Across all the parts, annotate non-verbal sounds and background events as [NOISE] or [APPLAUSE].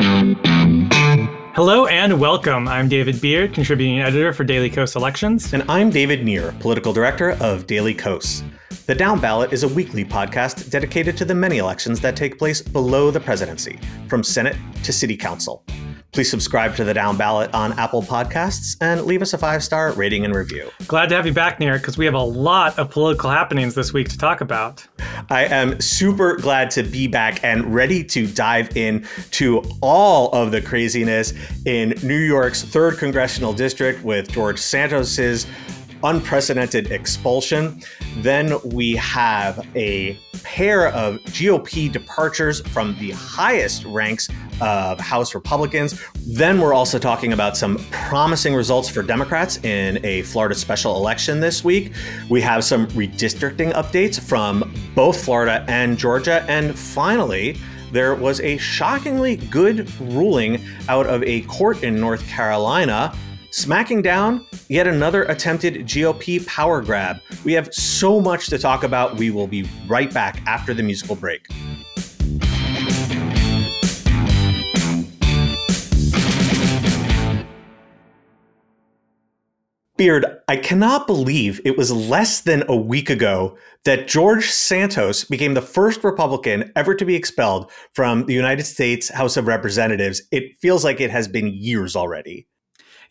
Hello and welcome. I'm David Beard, contributing editor for Daily Kos Elections. And I'm David Nir, political director of Daily Kos. The Down Ballot is a weekly podcast dedicated to the many elections that take place below the presidency, from Senate to City Council. Please subscribe to the Down Ballot on Apple Podcasts and leave us a five star rating and review. Glad to have you back, Nir, because we have a lot of political happenings this week to talk about. I am super glad to be back and ready to dive in to all of the craziness in New York's third congressional district with George Santos's unprecedented expulsion. Then we have a pair of GOP departures from the highest ranks of House Republicans. Then we're also talking about some promising results for Democrats in a Florida special election this week. We have some redistricting updates from both Florida and Georgia. And finally, there was a shockingly good ruling out of a court in North Carolina smacking down yet another attempted GOP power grab. We have so much to talk about. We will be right back after the musical break. Beard, I cannot believe it was less than a week ago that George Santos became the first Republican ever to be expelled from the United States House of Representatives. It feels like it has been years already.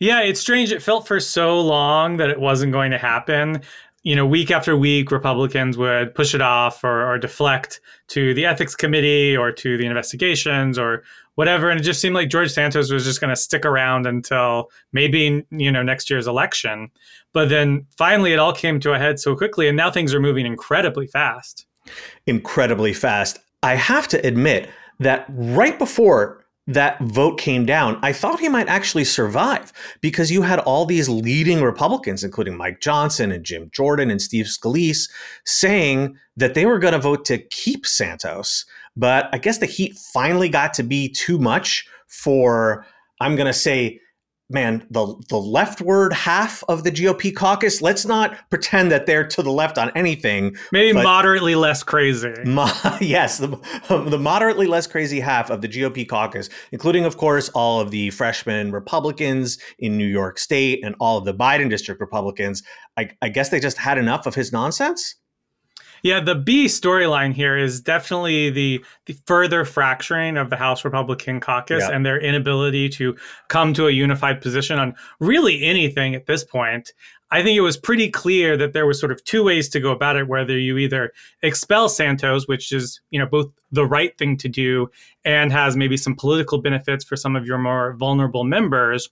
Yeah, it's strange. It felt for so long that it wasn't going to happen. You know, week after week, Republicans would push it off or, or deflect to the ethics committee or to the investigations or whatever. And it just seemed like George Santos was just going to stick around until maybe, you know, next year's election. But then finally, it all came to a head so quickly. And now things are moving incredibly fast. Incredibly fast. I have to admit that right before that vote came down, I thought he might actually survive because you had all these leading Republicans, including Mike Johnson and Jim Jordan and Steve Scalise, saying that they were going to vote to keep Santos. But I guess the heat finally got to be too much for, I'm going to say, man, the the leftward half of the GOP caucus. Let's not pretend that they're to the left on anything. Maybe moderately less crazy. [LAUGHS] Mo- yes, the, the moderately less crazy half of the GOP caucus, including, of course, all of the freshman Republicans in New York State and all of the Biden district Republicans. I, I guess they just had enough of his nonsense. Yeah, the B storyline here is definitely the the further fracturing of the House Republican caucus yeah. and their inability to come to a unified position on really anything at this point. I think it was pretty clear that there was sort of two ways to go about it whether you either expel Santos which is you know both the right thing to do and has maybe some political benefits for some of your more vulnerable members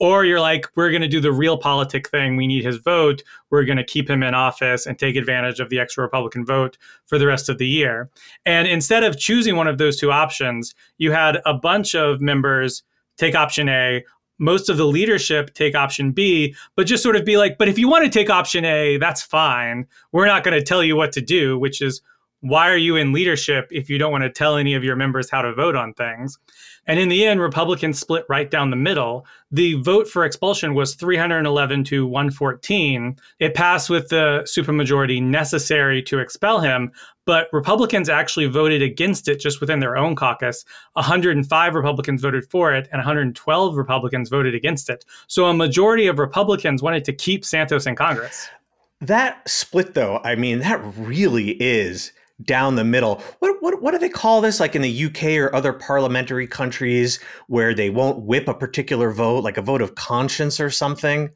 or you're like, we're going to do the realpolitik thing. We need his vote. We're going to keep him in office and take advantage of the extra Republican vote for the rest of the year. And instead of choosing one of those two options, you had a bunch of members take option A, most of the leadership take option B, but just sort of be like, but if you want to take option A, that's fine. We're not going to tell you what to do, which is why are you in leadership if you don't want to tell any of your members how to vote on things? And in the end, Republicans split right down the middle. The vote for expulsion was 311 to 114. It passed with the supermajority necessary to expel him, but Republicans actually voted against it just within their own caucus. 105 Republicans voted for it, and 112 Republicans voted against it. So a majority of Republicans wanted to keep Santos in Congress. That split, though, I mean, that really is down the middle. What, what what do they call this? Like in the UK or other parliamentary countries where they won't whip a particular vote, like a vote of conscience or something.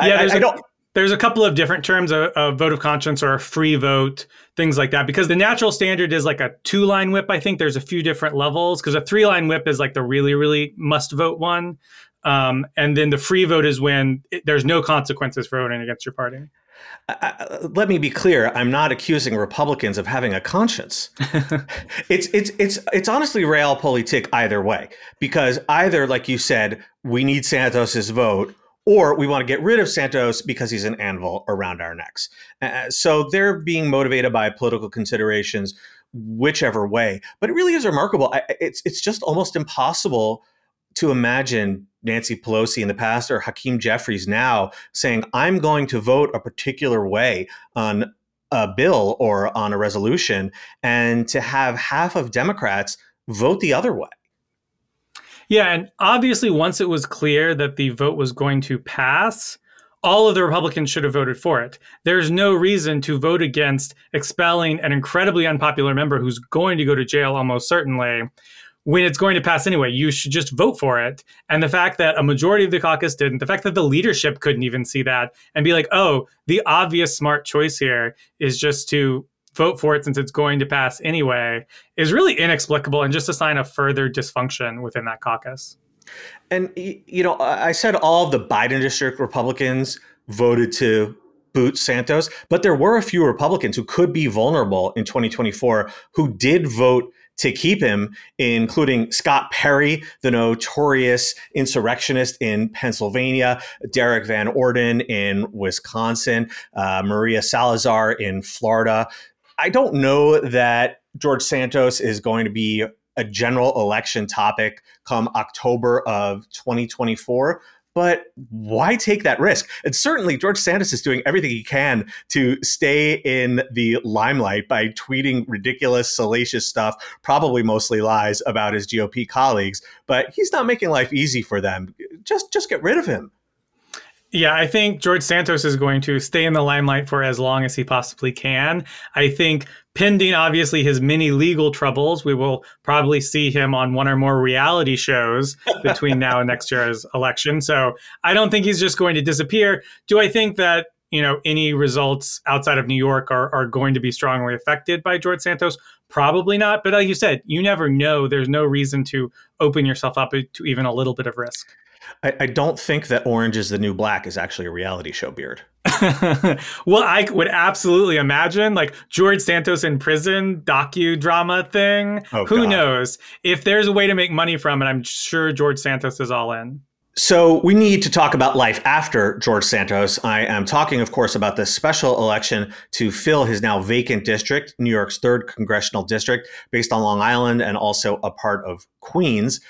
Yeah, I, I, I don't. There's a couple of different terms a, a vote of conscience or a free vote, things like that. Because the natural standard is like a two line whip. I think there's a few different levels. Because a three line whip is like the really, really must vote one. Um, and then the free vote is when it, there's no consequences for voting against your party. Let me be clear. I'm not accusing Republicans of having a conscience. [LAUGHS] it's it's it's it's honestly realpolitik either way, because either, like you said, we need Santos's vote, or we want to get rid of Santos because he's an anvil around our necks. Uh, so they're being motivated by political considerations, whichever way. But it really is remarkable. I, it's it's just almost impossible to imagine Nancy Pelosi in the past or Hakeem Jeffries now saying, I'm going to vote a particular way on a bill or on a resolution, and to have half of Democrats vote the other way. Yeah, and obviously, once it was clear that the vote was going to pass, all of the Republicans should have voted for it. There's no reason to vote against expelling an incredibly unpopular member who's going to go to jail almost certainly when it's going to pass anyway. You should just vote for it. And the fact that a majority of the caucus didn't, the fact that the leadership couldn't even see that and be like, oh, the obvious smart choice here is just to vote for it since it's going to pass anyway, is really inexplicable and just a sign of further dysfunction within that caucus. And, you know, I said all of the Biden district Republicans voted to boot Santos, but there were a few Republicans who could be vulnerable in 2024 who did vote to keep him, including Scott Perry, the notorious insurrectionist in Pennsylvania, Derrick Van Orden in Wisconsin, uh, Maria Salazar in Florida. I don't know that George Santos is going to be a general election topic come October of 2024. But why take that risk? And certainly, George Santos is doing everything he can to stay in the limelight by tweeting ridiculous, salacious stuff, probably mostly lies about his GOP colleagues. But he's not making life easy for them. Just, just get rid of him. Yeah, I think George Santos is going to stay in the limelight for as long as he possibly can. I think pending obviously his many legal troubles, we will probably see him on one or more reality shows [LAUGHS] between now and next year's election. So I don't think he's just going to disappear. Do I think that you know any results outside of New York are, are going to be strongly affected by George Santos? Probably not. But like you said, you never know. There's no reason to open yourself up to even a little bit of risk. I, I don't think that Orange is the New Black is actually a reality show beard. [LAUGHS] well, I would absolutely imagine like George Santos in prison docudrama thing. Oh, Who God. knows? If there's a way to make money from it, I'm sure George Santos is all in. So, we need to talk about life after George Santos. I am talking, of course, about the special election to fill his now vacant district, New York's third congressional district, based on Long Island and also a part of Queens.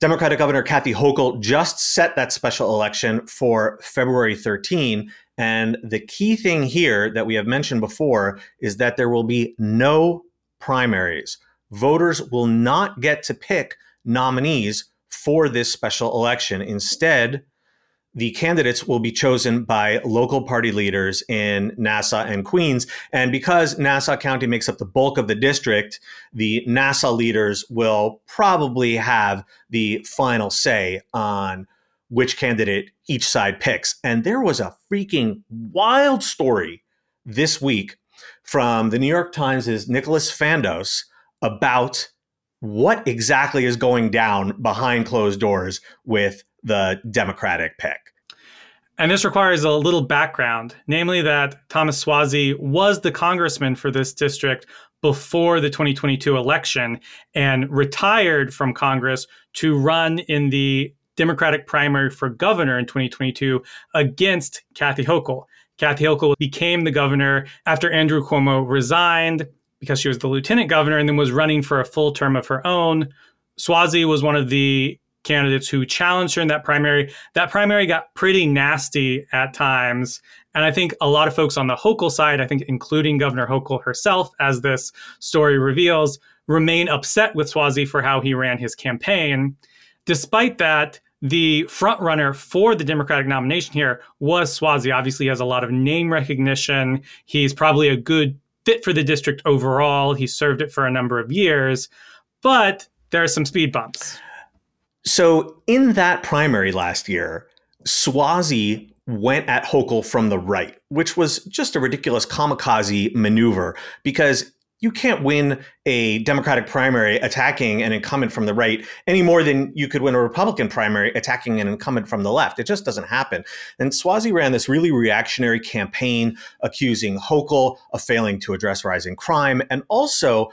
Democratic Governor Kathy Hochul just set that special election for February 13. And the key thing here that we have mentioned before is that there will be no primaries. Voters will not get to pick nominees for this special election. Instead, the candidates will be chosen by local party leaders in Nassau and Queens. And because Nassau County makes up the bulk of the district, the Nassau leaders will probably have the final say on which candidate each side picks. And there was a freaking wild story this week from the New York Times' Nicholas Fandos about what exactly is going down behind closed doors with the Democratic pick. And this requires a little background, namely that Thomas Suozzi was the congressman for this district before the 2022 election and retired from Congress to run in the Democratic primary for governor in 2022 against Kathy Hochul. Kathy Hochul became the governor after Andrew Cuomo resigned because she was the lieutenant governor and then was running for a full term of her own. Suozzi was one of the candidates who challenged her in that primary. That primary got pretty nasty at times. And I think a lot of folks on the Hochul side, I think including Governor Hochul herself, as this story reveals, remain upset with Suozzi for how he ran his campaign. Despite that, the frontrunner for the Democratic nomination here was Suozzi. Obviously, he has a lot of name recognition. He's probably a good fit for the district overall. He served it for a number of years, but there are some speed bumps. So in that primary last year, Suozzi went at Hochul from the right, which was just a ridiculous kamikaze maneuver because you can't win a Democratic primary attacking an incumbent from the right any more than you could win a Republican primary attacking an incumbent from the left. It just doesn't happen. And Suozzi ran this really reactionary campaign accusing Hochul of failing to address rising crime and also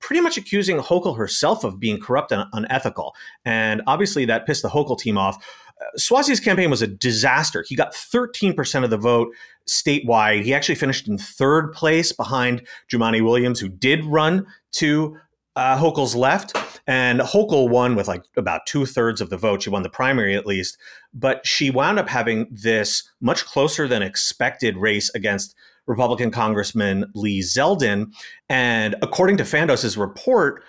pretty much accusing Hochul herself of being corrupt and unethical. And obviously, that pissed the Hochul team off. Uh, Suozzi's campaign was a disaster. He got 13% of the vote statewide. He actually finished in third place behind Jumaane Williams, who did run to uh, Hochul's left. And Hochul won with like about two thirds of the vote. She won the primary at least. But she wound up having this much closer than expected race against Republican Congressman Lee Zeldin. And according to Fandos's report,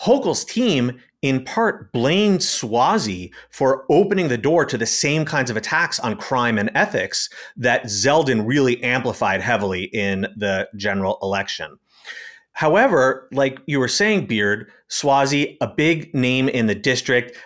Hochul's team in part blamed Suozzi for opening the door to the same kinds of attacks on crime and ethics that Zeldin really amplified heavily in the general election. However, like you were saying, Beard, Suozzi, a big name in the district,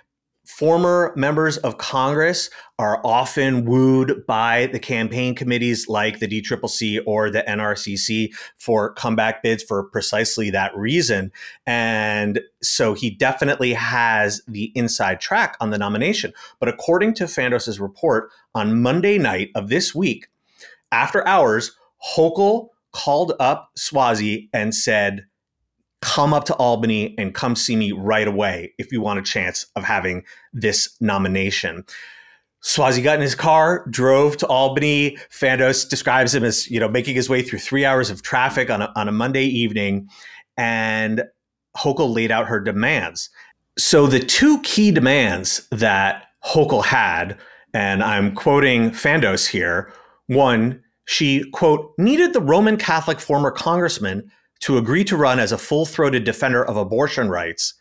former members of Congress are often wooed by the campaign committees like the DCCC or the NRCC for comeback bids for precisely that reason. And so he definitely has the inside track on the nomination. But according to Fandos's report on Monday night of this week, after hours, Hochul called up Suozzi and said, come up to Albany and come see me right away if you want a chance of having this nomination. Suozzi got in his car, drove to Albany. Fandos describes him as, you know, making his way through three hours of traffic on a, on a Monday evening. And Hochul laid out her demands. So the two key demands that Hochul had, and I'm quoting Fandos here, one, she, quote, needed the Roman Catholic former congressman to agree to run as a full throated defender of abortion rights.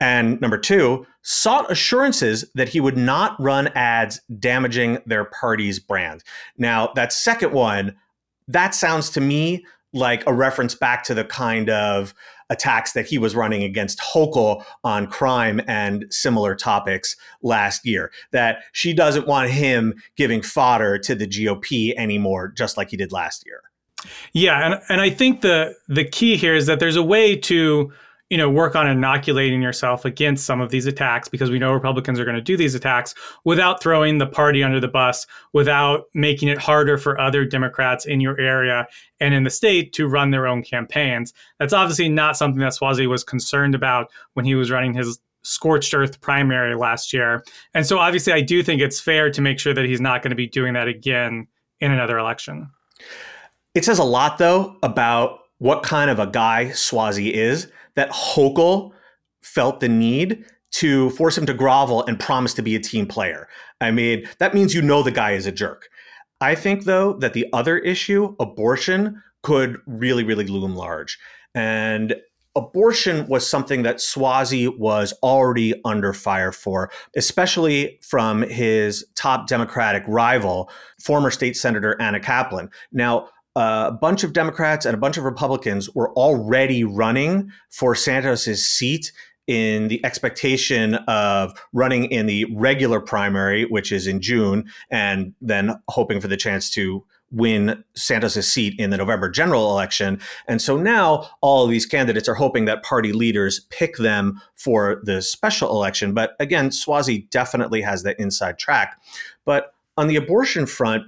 And number two, sought assurances that he would not run ads damaging their party's brand. Now, that second one, that sounds to me like a reference back to the kind of attacks that he was running against Hochul on crime and similar topics last year. That she doesn't want him giving fodder to the GOP anymore, just like he did last year. Yeah, and and I think the the key here is that there's a way to you know work on inoculating yourself against some of these attacks because we know Republicans are going to do these attacks without throwing the party under the bus, without making it harder for other Democrats in your area and in the state to run their own campaigns. That's obviously not something that Suozzi was concerned about when he was running his scorched earth primary last year. And so obviously I do think it's fair to make sure that he's not going to be doing that again in another election. It says a lot, though, about what kind of a guy Suozzi is that Hochul felt the need to force him to grovel and promise to be a team player. I mean, that means you know the guy is a jerk. I think, though, that the other issue, abortion, could really, really loom large. And abortion was something that Suozzi was already under fire for, especially from his top Democratic rival, former state senator Anna Kaplan. Now, a bunch of Democrats and a bunch of Republicans were already running for Santos's seat in the expectation of running in the regular primary, which is in June, and then hoping for the chance to win Santos's seat in the November general election. And so now all of these candidates are hoping that party leaders pick them for the special election. But again, Suozzi definitely has the inside track. But on the abortion front,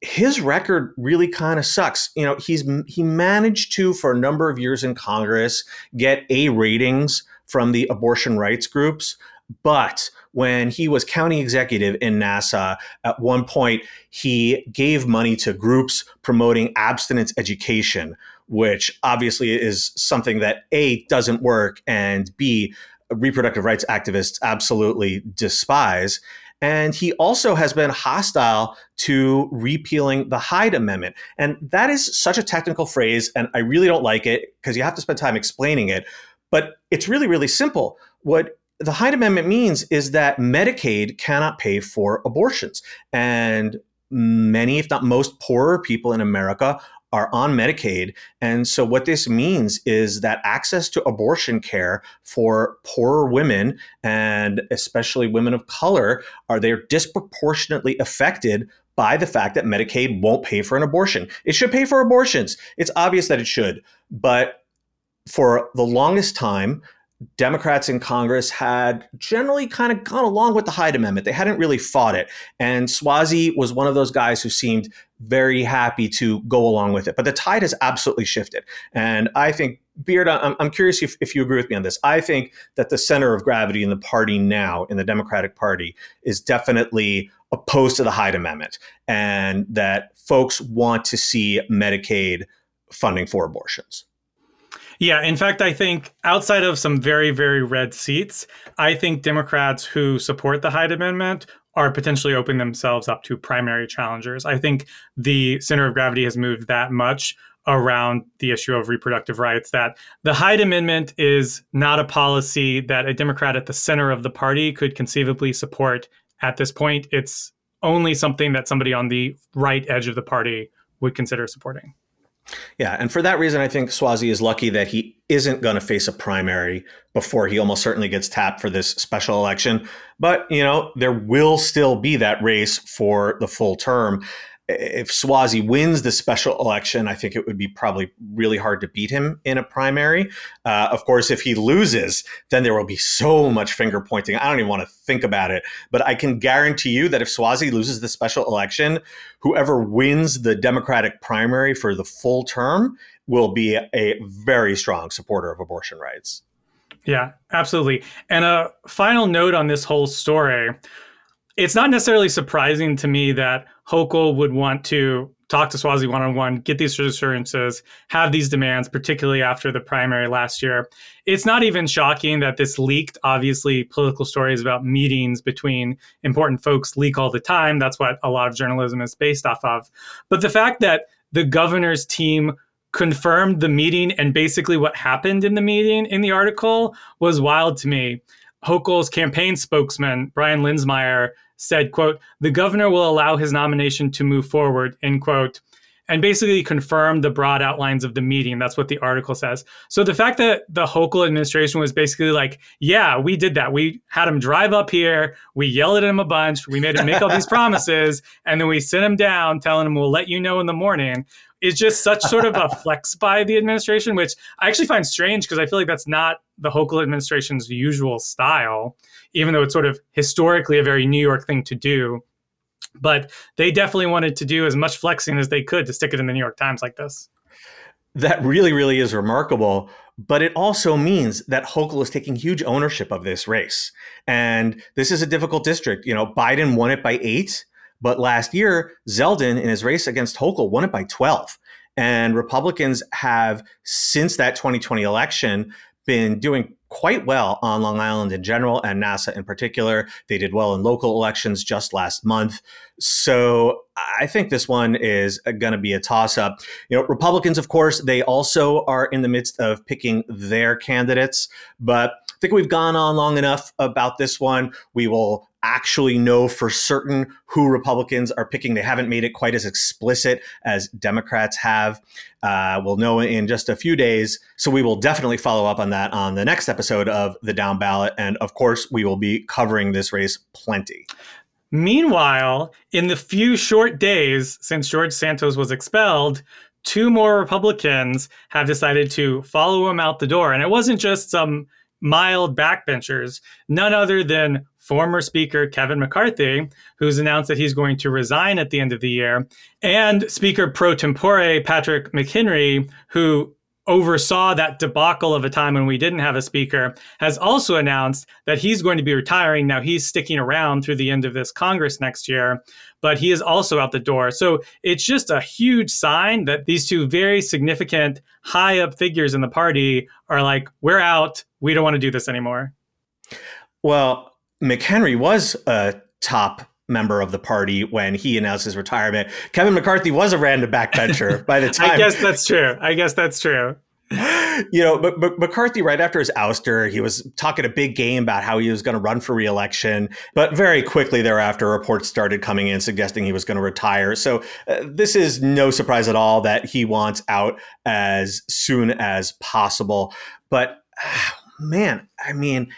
his record really kind of sucks. You know, he's he managed to for a number of years in Congress get A ratings from the abortion rights groups, but when he was county executive in Nassau, at one point he gave money to groups promoting abstinence education, which obviously is something that A doesn't work and B reproductive rights activists absolutely despise. And he also has been hostile to repealing the Hyde Amendment. And that is such a technical phrase, and I really don't like it because you have to spend time explaining it. But it's really, really simple. What the Hyde Amendment means is that Medicaid cannot pay for abortions. And many, if not most, poorer people in America are on Medicaid. And so, what this means is that access to abortion care for poorer women and especially women of color are they're disproportionately affected by the fact that Medicaid won't pay for an abortion. It should pay for abortions. It's obvious that it should. But for the longest time, Democrats in Congress had generally kind of gone along with the Hyde Amendment. They hadn't really fought it. And Suozzi was one of those guys who seemed very happy to go along with it. But the tide has absolutely shifted. And I think, Beard, I'm, I'm curious if, if you agree with me on this. I think that the center of gravity in the party now, in the Democratic Party, is definitely opposed to the Hyde Amendment and that folks want to see Medicaid funding for abortions. Yeah, in fact, I think outside of some very, very red seats, I think Democrats who support the Hyde Amendment are potentially opening themselves up to primary challengers. I think the center of gravity has moved that much around the issue of reproductive rights that the Hyde Amendment is not a policy that a Democrat at the center of the party could conceivably support at this point. It's only something that somebody on the right edge of the party would consider supporting. Yeah, and for that reason, I think Suozzi is lucky that he isn't going to face a primary before he almost certainly gets tapped for this special election. But, you know, there will still be that race for the full term if Suozzi wins the special election, I think it would be probably really hard to beat him in a primary. Uh, of course, if he loses, then there will be so much finger pointing. I don't even want to think about it. But I can guarantee you that if Suozzi loses the special election, whoever wins the Democratic primary for the full term will be a very strong supporter of abortion rights. Yeah, absolutely. And a final note on this whole story it's not necessarily surprising to me that Hochul would want to talk to Suozzi one on one, get these assurances, have these demands, particularly after the primary last year. It's not even shocking that this leaked. Obviously, political stories about meetings between important folks leak all the time. That's what a lot of journalism is based off of. But the fact that the governor's team confirmed the meeting and basically what happened in the meeting in the article was wild to me. Hochul's campaign spokesman, Brian Lenzmeier, said, quote, the governor will allow his nomination to move forward, end quote, and basically confirmed the broad outlines of the meeting. That's what the article says. So the fact that the Hochul administration was basically like, yeah, we did that. We had him drive up here, we yelled at him a bunch, we made him make all these [LAUGHS] promises, and then we sent him down telling him we'll let you know in the morning is just such sort of a [LAUGHS] flex by the administration, which I actually find strange because I feel like that's not the Hochul administration's usual style, even though it's sort of historically a very New York thing to do. But they definitely wanted to do as much flexing as they could to stick it in the New York Times like this. That really, really is remarkable. But it also means that Hochul is taking huge ownership of this race. And this is a difficult district. You know, Biden won it by eight. But last year, Zeldin in his race against Hochul won it by 12. And Republicans have, since that 2020 election, been doing quite well on Long Island in general and Nassau in particular. They did well in local elections just last month. So I think this one is going to be a toss up. You know, Republicans, of course, they also are in the midst of picking their candidates, but I think we've gone on long enough about this one. We will actually know for certain who Republicans are picking. They haven't made it quite as explicit as Democrats have. Uh, we'll know in just a few days. So we will definitely follow up on that on the next episode of The Down Ballot. And of course, we will be covering this race plenty. Meanwhile, in the few short days since George Santos was expelled, two more Republicans have decided to follow him out the door. And it wasn't just some mild backbenchers, none other than former Speaker Kevin McCarthy, who's announced that he's going to resign at the end of the year, and Speaker pro tempore Patrick McHenry, who oversaw that debacle of a time when we didn't have a speaker, has also announced that he's going to be retiring. Now he's sticking around through the end of this Congress next year, but he is also out the door. So it's just a huge sign that these two very significant high up figures in the party are like, we're out. We don't want to do this anymore. Well, McHenry was a top member of the party when he announced his retirement. Kevin McCarthy was a random backbencher [LAUGHS] by the time. I guess that's true. I guess that's true. You know, but, but McCarthy, right after his ouster, he was talking a big game about how he was going to run for reelection. But very quickly thereafter, reports started coming in suggesting he was going to retire. So uh, this is no surprise at all that he wants out as soon as possible. But [SIGHS] man, I mean,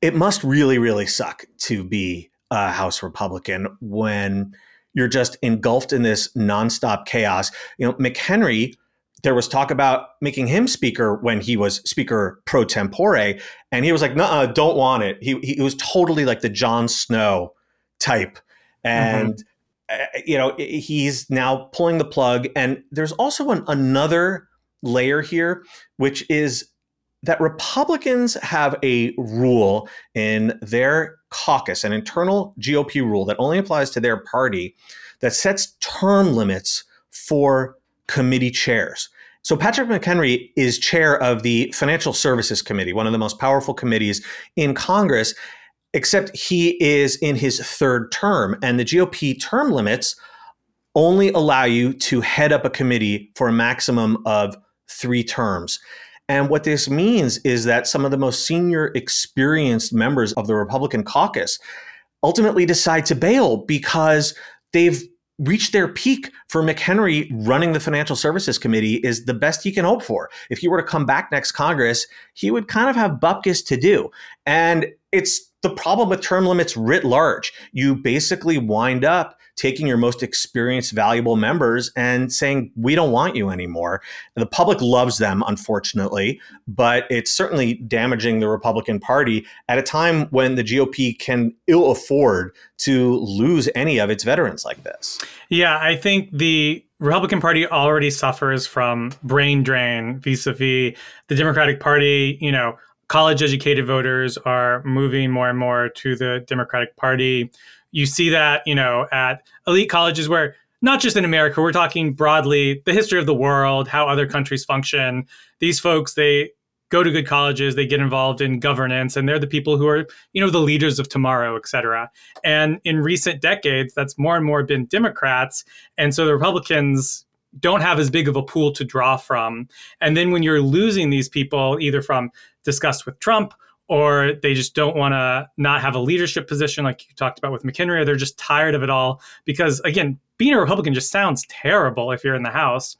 it must really, really suck to be a House Republican when you're just engulfed in this nonstop chaos. You know, McHenry, there was talk about making him speaker when he was speaker pro tempore, and he was like, "No, don't want it." He he was totally like the Jon Snow type, and. Mm-hmm. Uh, you know he's now pulling the plug and there's also an, another layer here which is that Republicans have a rule in their caucus, an internal GOP rule that only applies to their party, that sets term limits for committee chairs. So Patrick McHenry is chair of the Financial Services Committee, one of the most powerful committees in Congress, except he is in his third term, and the GOP term limits only allow you to head up a committee for a maximum of three terms. And what this means is that some of the most senior, experienced members of the Republican caucus ultimately decide to bail because they've reached their peak for McHenry running the Financial Services Committee is the best he can hope for. If he were to come back next Congress, he would kind of have bupkis to do. And it's the problem with term limits writ large. You basically wind up taking your most experienced, valuable members and saying, we don't want you anymore. And the public loves them, unfortunately, but it's certainly damaging the Republican Party at a time when the GOP can ill afford to lose any of its veterans like this. Yeah, I think the Republican Party already suffers from brain drain vis a vis the Democratic Party, you know. College educated voters are moving more and more to the Democratic Party you see that, you know, at elite colleges where not just in America, we're talking broadly the history of the world, how other countries function. These folks, they go to good colleges, they get involved in governance, and they're the people who are, you know, the leaders of tomorrow, et cetera. And in recent decades, that's more and more been Democrats. And so the Republicans don't have as big of a pool to draw from. And then when you're losing these people, either from disgust with Trump or they just don't want to not have a leadership position like you talked about with McHenry, or they're just tired of it all. Because again, being a Republican just sounds terrible if you're in the House.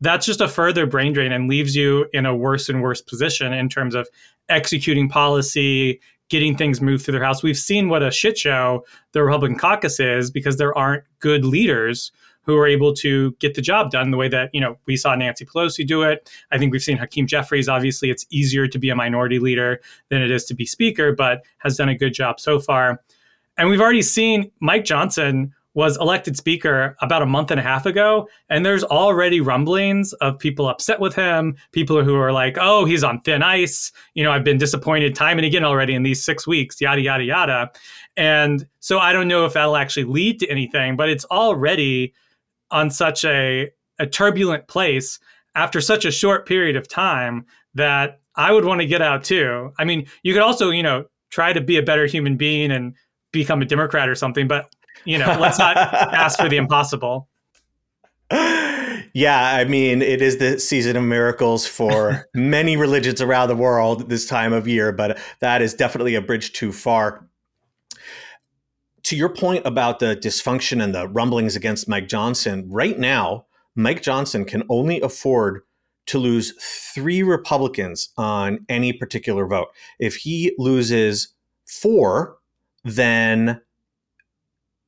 That's just a further brain drain and leaves you in a worse and worse position in terms of executing policy, getting things moved through their House. We've seen what a shit show the Republican caucus is because there aren't good leaders who are able to get the job done the way that you know we saw Nancy Pelosi do it. I think we've seen Hakeem Jeffries. Obviously, it's easier to be a minority leader than it is to be speaker, but has done a good job so far. And we've already seen Mike Johnson was elected speaker about a month and a half ago and there's already rumblings of people upset with him people who are like oh he's on thin ice you know i've been disappointed time and again already in these six weeks yada yada yada and so i don't know if that'll actually lead to anything but it's already on such a, a turbulent place after such a short period of time that I would want to get out too. I mean, you could also, you know, try to be a better human being and become a Democrat or something, but you know, let's not [LAUGHS] ask for the impossible. Yeah, I mean, it is the season of miracles for [LAUGHS] many religions around the world this time of year, but that is definitely a bridge too far to your point about the dysfunction and the rumblings against Mike Johnson, right now, Mike Johnson can only afford to lose three Republicans on any particular vote. If he loses four, then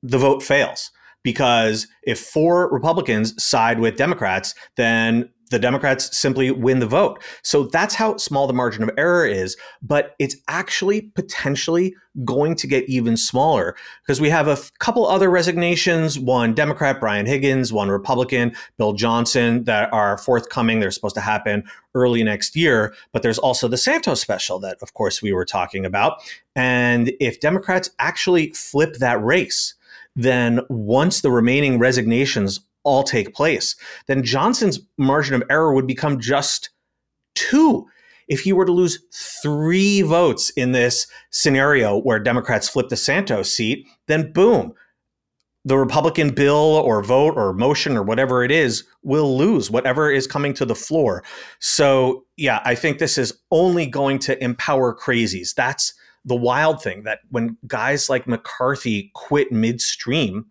the vote fails. Because if four Republicans side with Democrats, then the Democrats simply win the vote. So that's how small the margin of error is. But it's actually potentially going to get even smaller because we have a f- couple other resignations one Democrat, Brian Higgins, one Republican, Bill Johnson, that are forthcoming. They're supposed to happen early next year. But there's also the Santos special that, of course, we were talking about. And if Democrats actually flip that race, then once the remaining resignations all take place, then Johnson's margin of error would become just two. If he were to lose three votes in this scenario where Democrats flip the Santos seat, then boom, the Republican bill or vote or motion or whatever it is will lose whatever is coming to the floor. So, yeah, I think this is only going to empower crazies. That's the wild thing that when guys like McCarthy quit midstream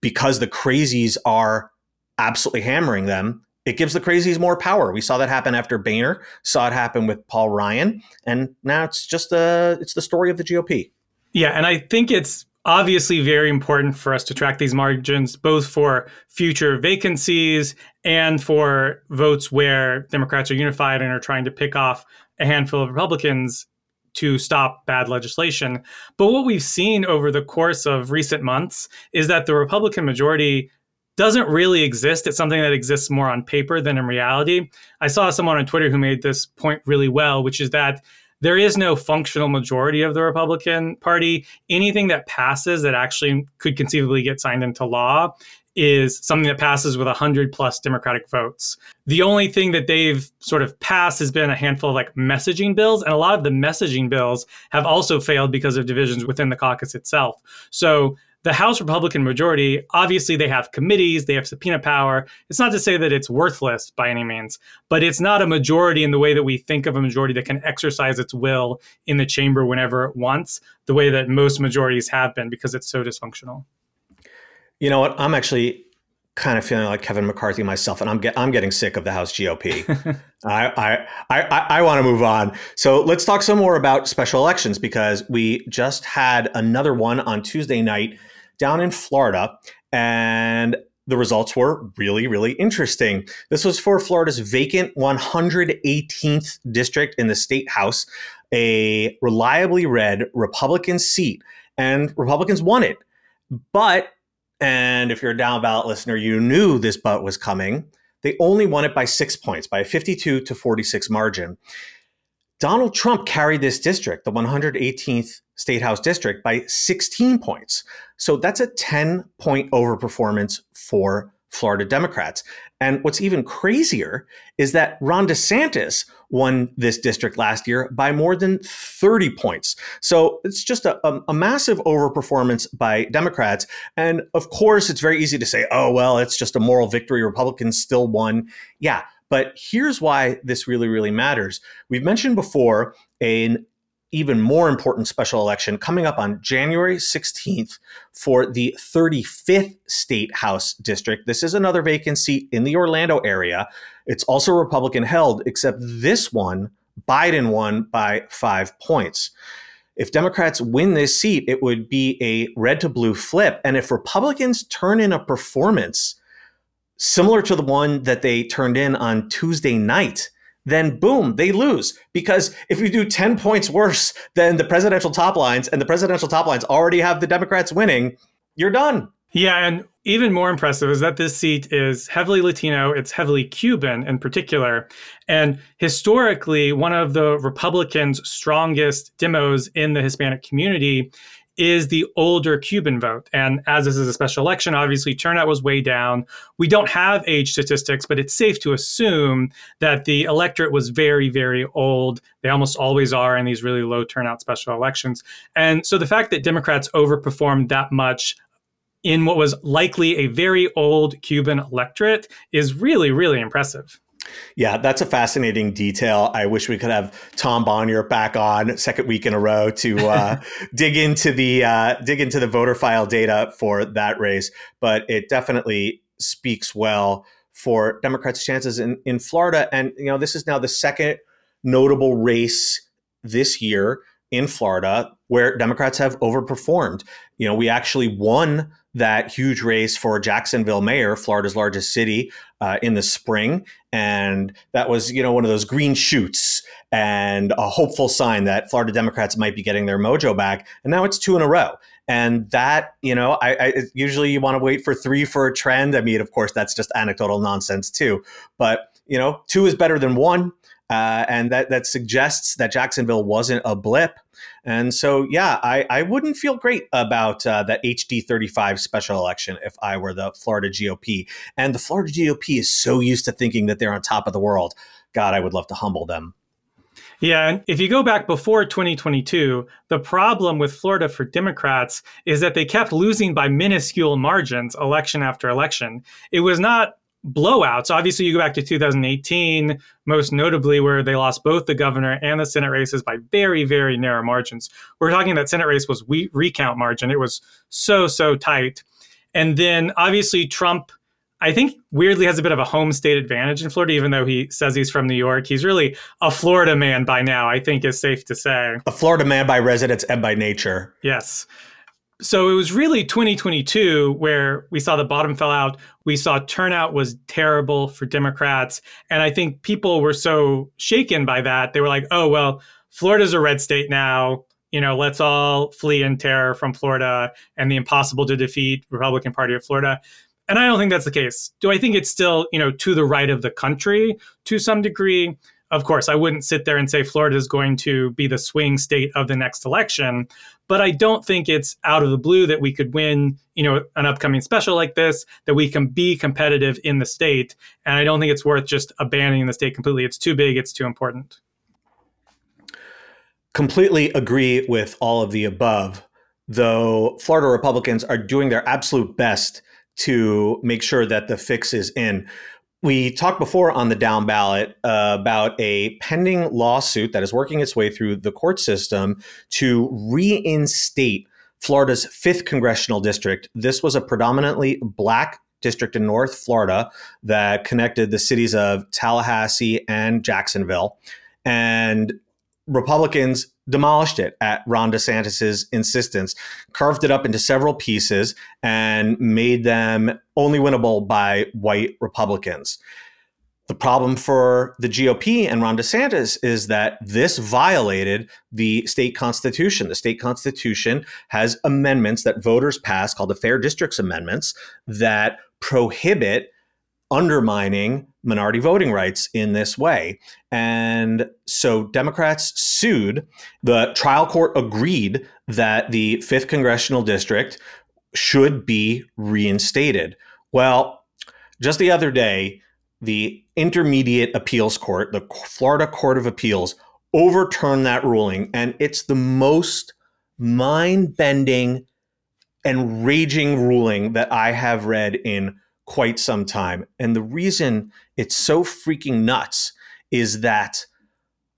because the crazies are absolutely hammering them, it gives the crazies more power. We saw that happen after Boehner, saw it happen with Paul Ryan, and now it's just the it's the story of the GOP. Yeah, and I think it's obviously very important for us to track these margins both for future vacancies and for votes where Democrats are unified and are trying to pick off a handful of Republicans to stop bad legislation. But what we've seen over the course of recent months is that the Republican majority doesn't really exist. It's something that exists more on paper than in reality. I saw someone on Twitter who made this point really well, which is that there is no functional majority of the Republican Party. Anything that passes that actually could conceivably get signed into law is something that passes with 100 plus Democratic votes. The only thing that they've sort of passed has been a handful of like messaging bills, and a lot of the messaging bills have also failed because of divisions within the caucus itself. So the House Republican majority, obviously they have committees, they have subpoena power. It's not to say that it's worthless by any means, but it's not a majority in the way that we think of a majority that can exercise its will in the chamber whenever it wants, the way that most majorities have been because it's so dysfunctional. You know what? I'm actually kind of feeling like Kevin McCarthy myself, and I'm get, I'm getting sick of the House GOP. [LAUGHS] I I I, I want to move on. So let's talk some more about special elections because we just had another one on Tuesday night down in Florida, and the results were really really interesting. This was for Florida's vacant 118th district in the state house, a reliably red Republican seat, and Republicans won it. But and if you're a down ballot listener, you knew this but was coming. They only won it by six points, by a 52 to 46 margin. Donald Trump carried this district, the 118th State House district, by 16 points. So that's a 10 point overperformance for Florida Democrats. And what's even crazier is that Ron DeSantis won this district last year by more than 30 points. So it's just a, a, a, massive overperformance by Democrats. And of course, it's very easy to say, oh, well, it's just a moral victory. Republicans still won. Yeah. But here's why this really, really matters. We've mentioned before an even more important special election coming up on January 16th for the 35th State House District. This is another vacant seat in the Orlando area. It's also Republican held, except this one, Biden won by five points. If Democrats win this seat, it would be a red to blue flip. And if Republicans turn in a performance similar to the one that they turned in on Tuesday night, then boom, they lose. Because if you do 10 points worse than the presidential top lines, and the presidential top lines already have the Democrats winning, you're done. Yeah, and even more impressive is that this seat is heavily Latino, it's heavily Cuban in particular. And historically, one of the Republicans' strongest demos in the Hispanic community is the older Cuban vote. And as this is a special election, obviously turnout was way down. We don't have age statistics, but it's safe to assume that the electorate was very, very old. They almost always are in these really low turnout special elections. And so the fact that Democrats overperformed that much in what was likely a very old Cuban electorate is really, really impressive. Yeah, that's a fascinating detail. I wish we could have Tom Bonier back on second week in a row to uh, [LAUGHS] dig into the uh, dig into the voter file data for that race. But it definitely speaks well for Democrats' chances in, in Florida. And you know, this is now the second notable race this year in Florida where Democrats have overperformed. You know, we actually won that huge race for Jacksonville mayor, Florida's largest city, uh, in the spring, and that was you know one of those green shoots and a hopeful sign that Florida Democrats might be getting their mojo back. And now it's two in a row. And that, you know, I, I usually you want to wait for three for a trend. I mean, of course, that's just anecdotal nonsense too. But you know, two is better than one. Uh, and that that suggests that Jacksonville wasn't a blip. And so, yeah, I, I wouldn't feel great about uh, that HD 35 special election if I were the Florida GOP. And the Florida GOP is so used to thinking that they're on top of the world. God, I would love to humble them. Yeah, and if you go back before 2022, the problem with Florida for Democrats is that they kept losing by minuscule margins election after election. It was not blowouts. Obviously, you go back to 2018, most notably where they lost both the governor and the Senate races by very, very narrow margins. We're talking that Senate race was we recount margin. It was so, so tight. And then obviously Trump, I think weirdly has a bit of a home state advantage in Florida, even though he says he's from New York. He's really a Florida man by now, I think is safe to say. A Florida man by residence and by nature. Yes so it was really 2022 where we saw the bottom fell out. We saw turnout was terrible for Democrats. And I think people were so shaken by that. They were like, oh, well, Florida's a red state now. You know, let's all flee in terror from Florida and the impossible to defeat Republican Party of Florida. And I don't think that's the case. Do I think it's still, you know, to the right of the country to some degree? Of course, I wouldn't sit there and say Florida is going to be the swing state of the next election, but I don't think it's out of the blue that we could win, you know, an upcoming special like this, that we can be competitive in the state. And I don't think it's worth just abandoning the state completely. It's too big, it's too important. Completely agree with all of the above. though Florida Republicans are doing their absolute best to make sure that the fix is in. We talked before on the down ballot uh, about a pending lawsuit that is working its way through the court system to reinstate Florida's fifth congressional district. This was a predominantly black district in North Florida that connected the cities of Tallahassee and Jacksonville. And Republicans demolished it at Ron DeSantis's insistence, carved it up into several pieces, and made them only winnable by white Republicans. The problem for the GOP and Ron DeSantis is that this violated the state constitution. The state constitution has amendments that voters pass called the Fair Districts Amendments that prohibit undermining minority voting rights in this way. And so Democrats sued. The trial court agreed that the 5th congressional district should be reinstated. Well, just the other day, the Intermediate Appeals Court, the Florida Court of Appeals, overturned that ruling. And it's the most mind bending and raging ruling that I have read in quite some time. And the reason it's so freaking nuts is that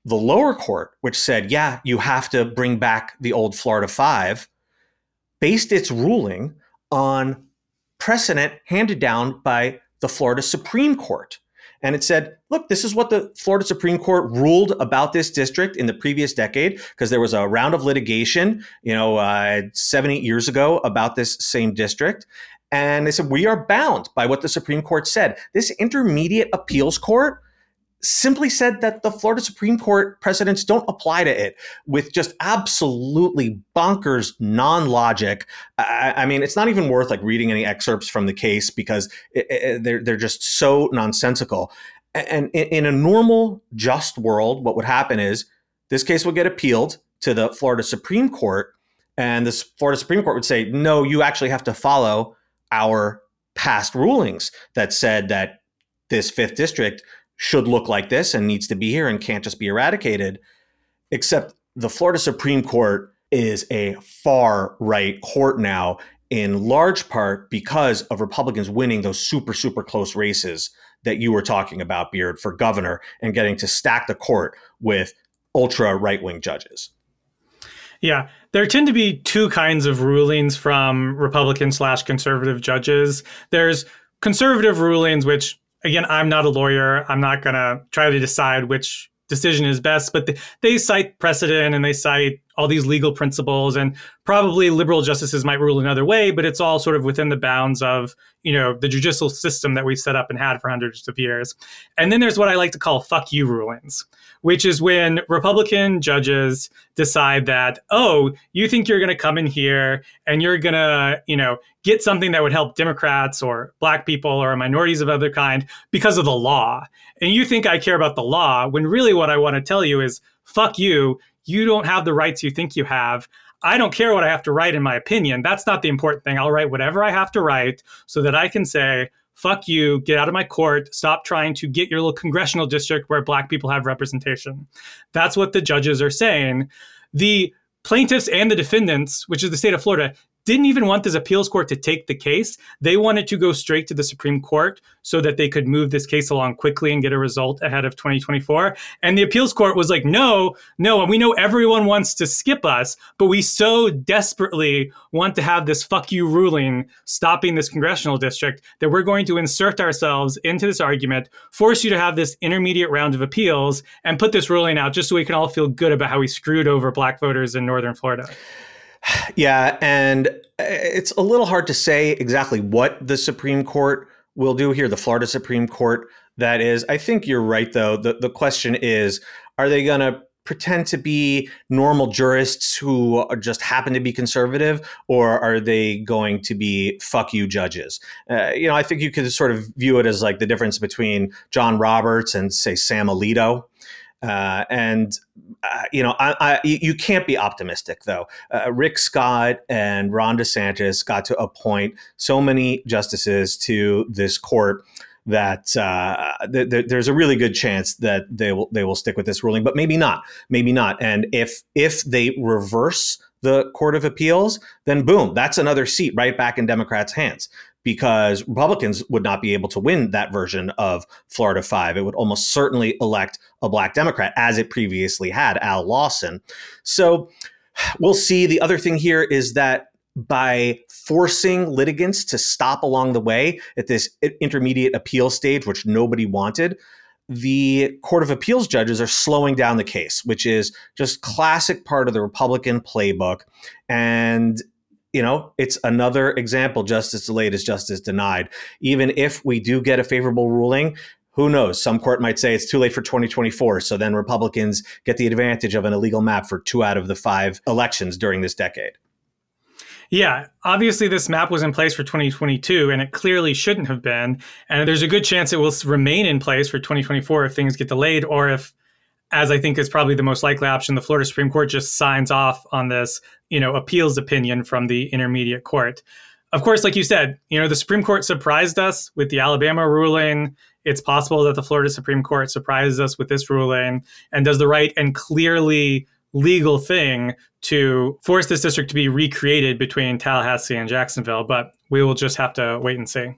the lower court, which said, yeah, you have to bring back the old Florida Five, based its ruling on precedent handed down by the Florida Supreme Court. And it said, look, this is what the Florida Supreme Court ruled about this district in the previous decade, because there was a round of litigation, you know, uh, seven, eight years ago about this same district. And they said, we are bound by what the Supreme Court said. This intermediate appeals court simply said that the Florida Supreme Court precedents don't apply to it with just absolutely bonkers non logic. I, I, mean, it's not even worth like reading any excerpts from the case because it, it, they're, they're just so nonsensical. And in, in a normal, just world, what would happen is this case would get appealed to the Florida Supreme Court. And the Florida Supreme Court would say, no, you actually have to follow our past rulings that said that this fifth district should look like this and needs to be here and can't just be eradicated. Except the Florida Supreme Court is a far right court now, in large part because of Republicans winning those super, super close races that you were talking about, Beard, for governor and getting to stack the court with ultra right wing judges. Yeah, there tend to be two kinds of rulings from Republican slash conservative judges. There's conservative rulings, which again, I'm not a lawyer. I'm not to try to decide which decision is best, but they, they cite precedent and they cite all these legal principles and probably liberal justices might rule another way but it's all sort of within the bounds of you know the judicial system that we've set up and had for hundreds of years. And then there's what i like to call fuck you rulings which is when republican judges decide that oh you think you're going to come in here and you're going to you know get something that would help democrats or black people or minorities of other kind because of the law. And you think i care about the law when really what i want to tell you is fuck you you don't have the rights you think you have. I don't care what I have to write in my opinion. That's not the important thing. I'll write whatever I have to write so that I can say, fuck you, get out of my court, stop trying to get your little congressional district where black people have representation. That's what the judges are saying. The plaintiffs and the defendants, which is the state of Florida, didn't even want this appeals court to take the case. They wanted to go straight to the Supreme Court so that they could move this case along quickly and get a result ahead of 2024. And the appeals court was like, no, no, and we know everyone wants to skip us, but we so desperately want to have this fuck you ruling stopping this congressional district that we're going to insert ourselves into this argument, force you to have this intermediate round of appeals, and put this ruling out just so we can all feel good about how we screwed over black voters in Northern Florida. [SIGHS] Yeah, and it's a little hard to say exactly what the Supreme Court will do here, the Florida Supreme Court. That is, I think you're right, though. The, the question is are they going to pretend to be normal jurists who just happen to be conservative, or are they going to be fuck you judges? Uh, you know, I think you could sort of view it as like the difference between John Roberts and, say, Sam Alito. Uh, and uh, you know, I, I, you can't be optimistic though. Uh, Rick Scott and Ron DeSantis got to appoint so many justices to this court that uh, th- th- there's a really good chance that they will they will stick with this ruling, but maybe not, maybe not. And if if they reverse the Court of Appeals, then boom, that's another seat right back in Democrats' hands because Republicans would not be able to win that version of Florida 5. It would almost certainly elect a black Democrat, as it previously had, Al Lawson. So we'll see. The other thing here is that by forcing litigants to stop along the way at this intermediate appeal stage, which nobody wanted, the Court of Appeals judges are slowing down the case, which is just classic part of the Republican playbook. And you know, it's another example justice delayed is justice denied. Even if we do get a favorable ruling, who knows? Some court might say it's too late for 2024. So then Republicans get the advantage of an illegal map for two out of the five elections during this decade. Yeah, obviously this map was in place for 2022 and it clearly shouldn't have been. And there's a good chance it will remain in place for 2024 if things get delayed or if as I think is probably the most likely option, the Florida Supreme Court just signs off on this, you know, appeals opinion from the intermediate court. Of course, like you said, you know, the Supreme Court surprised us with the Alabama ruling. It's possible that the Florida Supreme Court surprises us with this ruling and does the right and clearly legal thing to force this district to be recreated between Tallahassee and Jacksonville, but we will just have to wait and see.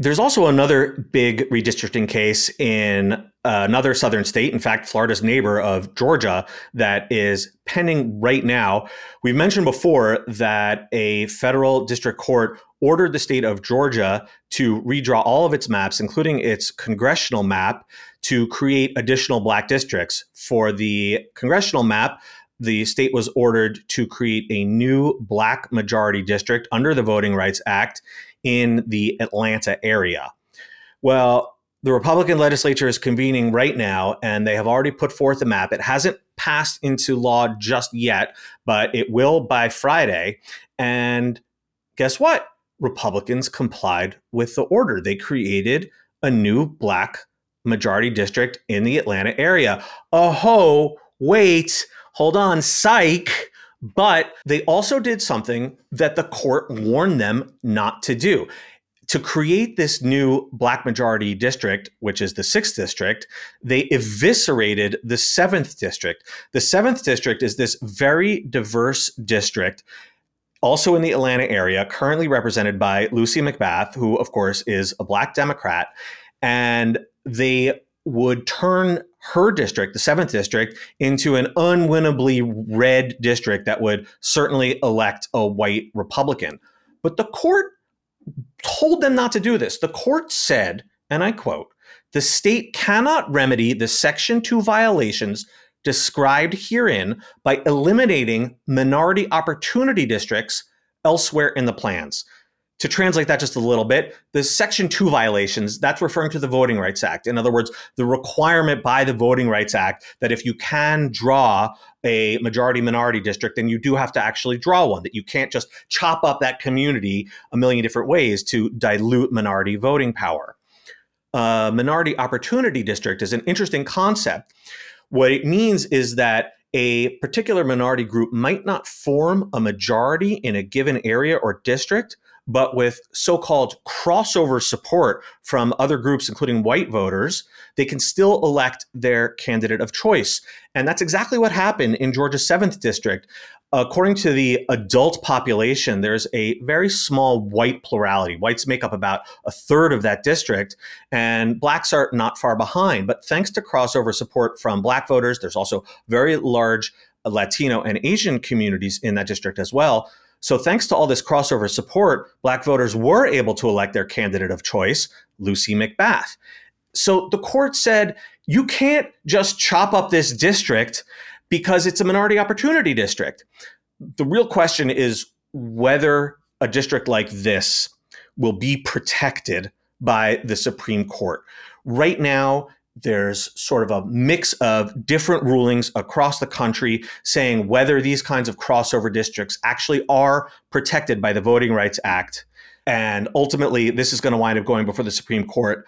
There's also another big redistricting case in uh, another southern state, in fact, Florida's neighbor of Georgia, that is pending right now. We've mentioned before that a federal district court ordered the state of Georgia to redraw all of its maps, including its congressional map, to create additional black districts. For the congressional map, the state was ordered to create a new black majority district under the Voting Rights Act in the Atlanta area. Well, the Republican legislature is convening right now, and they have already put forth a map. It hasn't passed into law just yet, but it will by Friday. And guess what? Republicans complied with the order. They created a new black majority district in the Atlanta area. Oh, wait, hold on, psych. But they also did something that the court warned them not to do. To create this new black majority district, which is the sixth district, they eviscerated the seventh district. The seventh district is this very diverse district also in the Atlanta area, currently represented by Lucy McBath, who, of course, is a black Democrat. And they would turn her district, the seventh district, into an unwinnably red district that would certainly elect a white Republican. But the court told them not to do this. The court said, and I quote, the state cannot remedy the Section 2 violations described herein by eliminating minority opportunity districts elsewhere in the plans to translate that just a little bit, the Section 2 violations, that's referring to the Voting Rights Act. In other words, the requirement by the Voting Rights Act that if you can draw a majority minority district, then you do have to actually draw one, that you can't just chop up that community a million different ways to dilute minority voting power. A minority opportunity district is an interesting concept. What it means is that a particular minority group might not form a majority in a given area or district, but with so called crossover support from other groups, including white voters, they can still elect their candidate of choice. And that's exactly what happened in Georgia's 7th district. According to the adult population, there's a very small white plurality. Whites make up about a third of that district, and blacks are not far behind. But thanks to crossover support from black voters, there's also very large Latino and Asian communities in that district as well. So, thanks to all this crossover support, black voters were able to elect their candidate of choice, Lucy McBath. So, the court said, you can't just chop up this district because it's a minority opportunity district. The real question is whether a district like this will be protected by the Supreme Court. Right now, there's sort of a mix of different rulings across the country saying whether these kinds of crossover districts actually are protected by the Voting Rights Act. And ultimately, this is going to wind up going before the Supreme Court.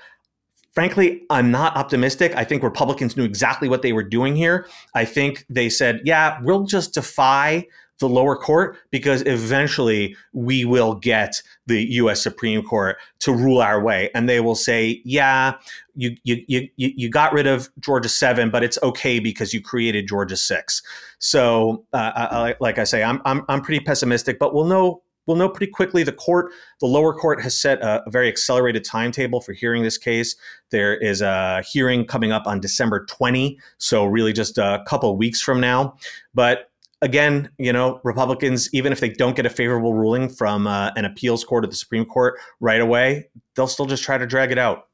Frankly, I'm not optimistic. I think Republicans knew exactly what they were doing here. I think they said, yeah, we'll just defy the lower court because eventually we will get the US Supreme Court to rule our way and they will say, yeah, you you you you got rid of Georgia 7 but it's okay because you created Georgia 6. So uh, I, like I say I'm, I'm I'm pretty pessimistic but we'll know we'll know pretty quickly the court, the lower court has set a, a, very accelerated timetable for hearing this case. There is a hearing coming up on December 20, so really just a couple weeks from now. But again, you know, Republicans, even if they don't get a favorable ruling from uh, an appeals court or the Supreme Court right away, they'll still just try to drag it out.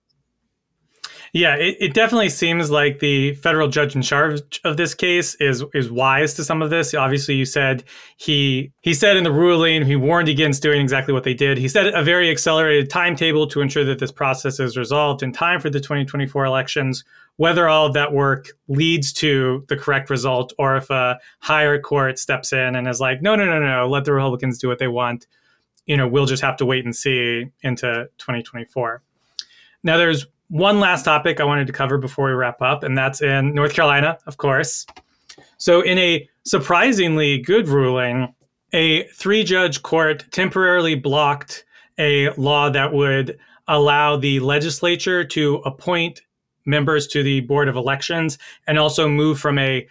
Yeah, it, it definitely seems like the federal judge in charge of this case is is wise to some of this. Obviously, you said he he said in the ruling he warned against doing exactly what they did. He set a very accelerated timetable to ensure that this process is resolved in time for the 2024 elections. Whether all of that work leads to the correct result, or if a higher court steps in and is like, no, no, no, no, let the Republicans do what they want, you know, we'll just have to wait and see into 2024. Now, there's one last topic I wanted to cover before we wrap up, and that's in North Carolina, of course. So, in a surprisingly good ruling, a three judge court temporarily blocked a law that would allow the legislature to appoint members to the Board of Elections and also move from a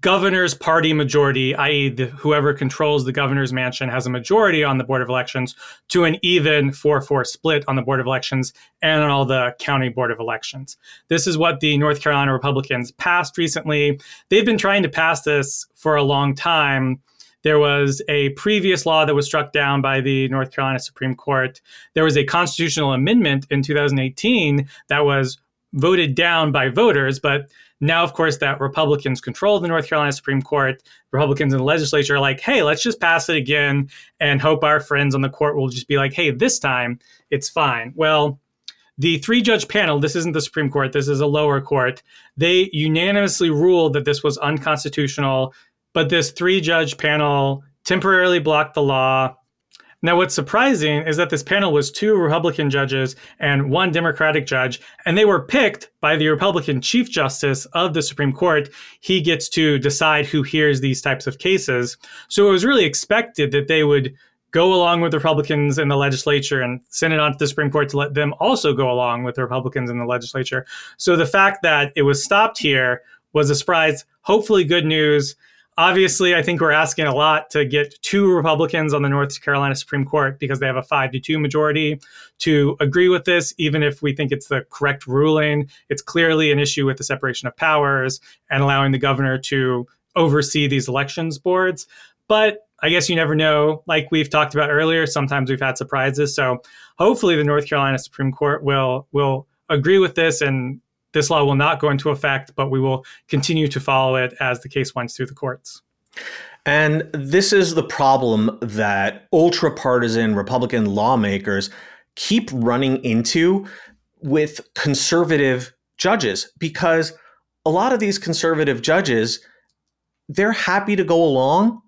governor's party majority, i.e., the, whoever controls the governor's mansion has a majority on the board of elections, to an even 4 4 split on the board of elections and on all the county board of elections. This is what the North Carolina Republicans passed recently. They've been trying to pass this for a long time. There was a previous law that was struck down by the North Carolina Supreme Court. There was a constitutional amendment in 2018 that was voted down by voters, but now, of course, that Republicans control the North Carolina Supreme Court, Republicans in the legislature are like, hey, let's just pass it again and hope our friends on the court will just be like, hey, this time it's fine. Well, the three judge panel, this isn't the Supreme Court, this is a lower court, they unanimously ruled that this was unconstitutional, but this three judge panel temporarily blocked the law now, what's surprising is that this panel was two Republican judges and one Democratic judge, and they were picked by the Republican Chief Justice of the Supreme Court. He gets to decide who hears these types of cases. So it was really expected that they would go along with the Republicans in the legislature and send it on to the Supreme Court to let them also go along with the Republicans in the legislature. So the fact that it was stopped here was a surprise, hopefully good news obviously, I think we're asking a lot to get two Republicans on the North Carolina Supreme Court because they have a five to two majority to agree with this, even if we think it's the correct ruling. It's clearly an issue with the separation of powers and allowing the governor to oversee these elections boards. But I guess you never know. Like we've talked about earlier, sometimes we've had surprises. So hopefully, the North Carolina Supreme Court will will agree with this and this law will not go into effect, but we will continue to follow it as the case winds through the courts. And this is the problem that ultra partisan Republican lawmakers keep running into with conservative judges because a lot of these conservative judges they're happy to go along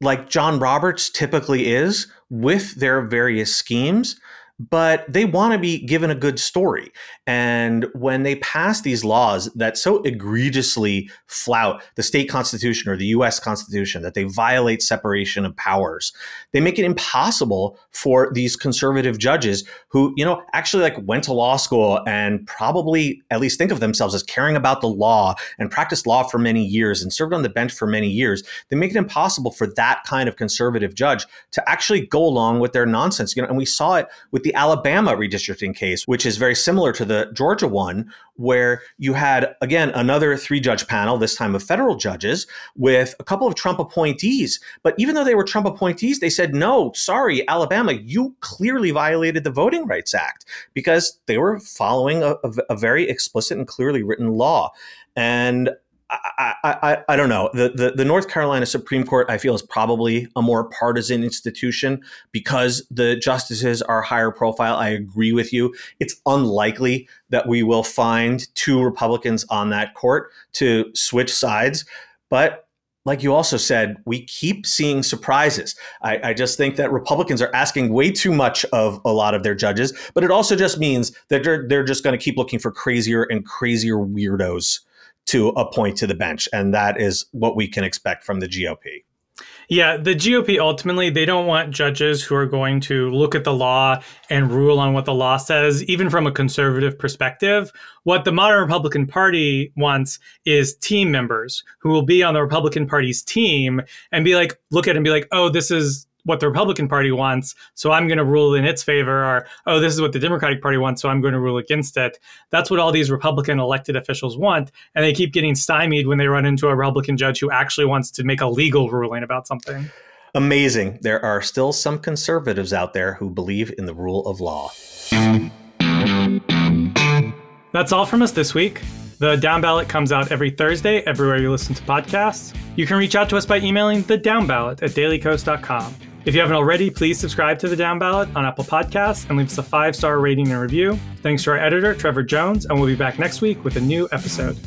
like John Roberts typically is with their various schemes but they want to be given a good story. And when they pass these laws that so egregiously flout the state constitution or the US constitution, that they violate separation of powers, they make it impossible for these conservative judges who, you know, actually like went to law school and probably at least think of themselves as caring about the law and practiced law for many years and served on the bench for many years. They make it impossible for that kind of conservative judge to actually go along with their nonsense. You know, and we saw it with the Alabama redistricting case, which is very similar to the Georgia one, where you had, again, another three judge panel, this time of federal judges, with a couple of Trump appointees. But even though they were Trump appointees, they said, no, sorry, Alabama, you clearly violated the Voting Rights Act because they were following a, a, a very explicit and clearly written law. And I, I, I don't know. The, the, the North Carolina Supreme Court, I feel, is probably a more partisan institution because the justices are higher profile. I agree with you. It's unlikely that we will find two Republicans on that court to switch sides. But like you also said, we keep seeing surprises. I, I, just think that Republicans are asking way too much of a lot of their judges, but it also just means that they're, they're just going to keep looking for crazier and crazier weirdos to appoint to the bench. And that is what we can expect from the GOP. Yeah, the GOP ultimately, they don't want judges who are going to look at the law and rule on what the law says, even from a conservative perspective. What the modern Republican Party wants is team members who will be on the Republican Party's team and be like, look at it and be like, oh, this is what the Republican Party wants, so I'm going to rule in its favor, or oh, this is what the Democratic Party wants, so I'm going to rule against it. That's what all these Republican elected officials want, and they keep getting stymied when they run into a Republican judge who actually wants to make a legal ruling about something. Amazing. There are still some conservatives out there who believe in the rule of law. That's all from us this week. The Down Ballot comes out every Thursday everywhere you listen to podcasts. You can reach out to us by emailing the Down Ballot at dailykos.com. If you haven't already, please subscribe to the Down Ballot on Apple Podcasts and leave us a five star rating and review. Thanks to our editor, Trevor Jones, and we'll be back next week with a new episode.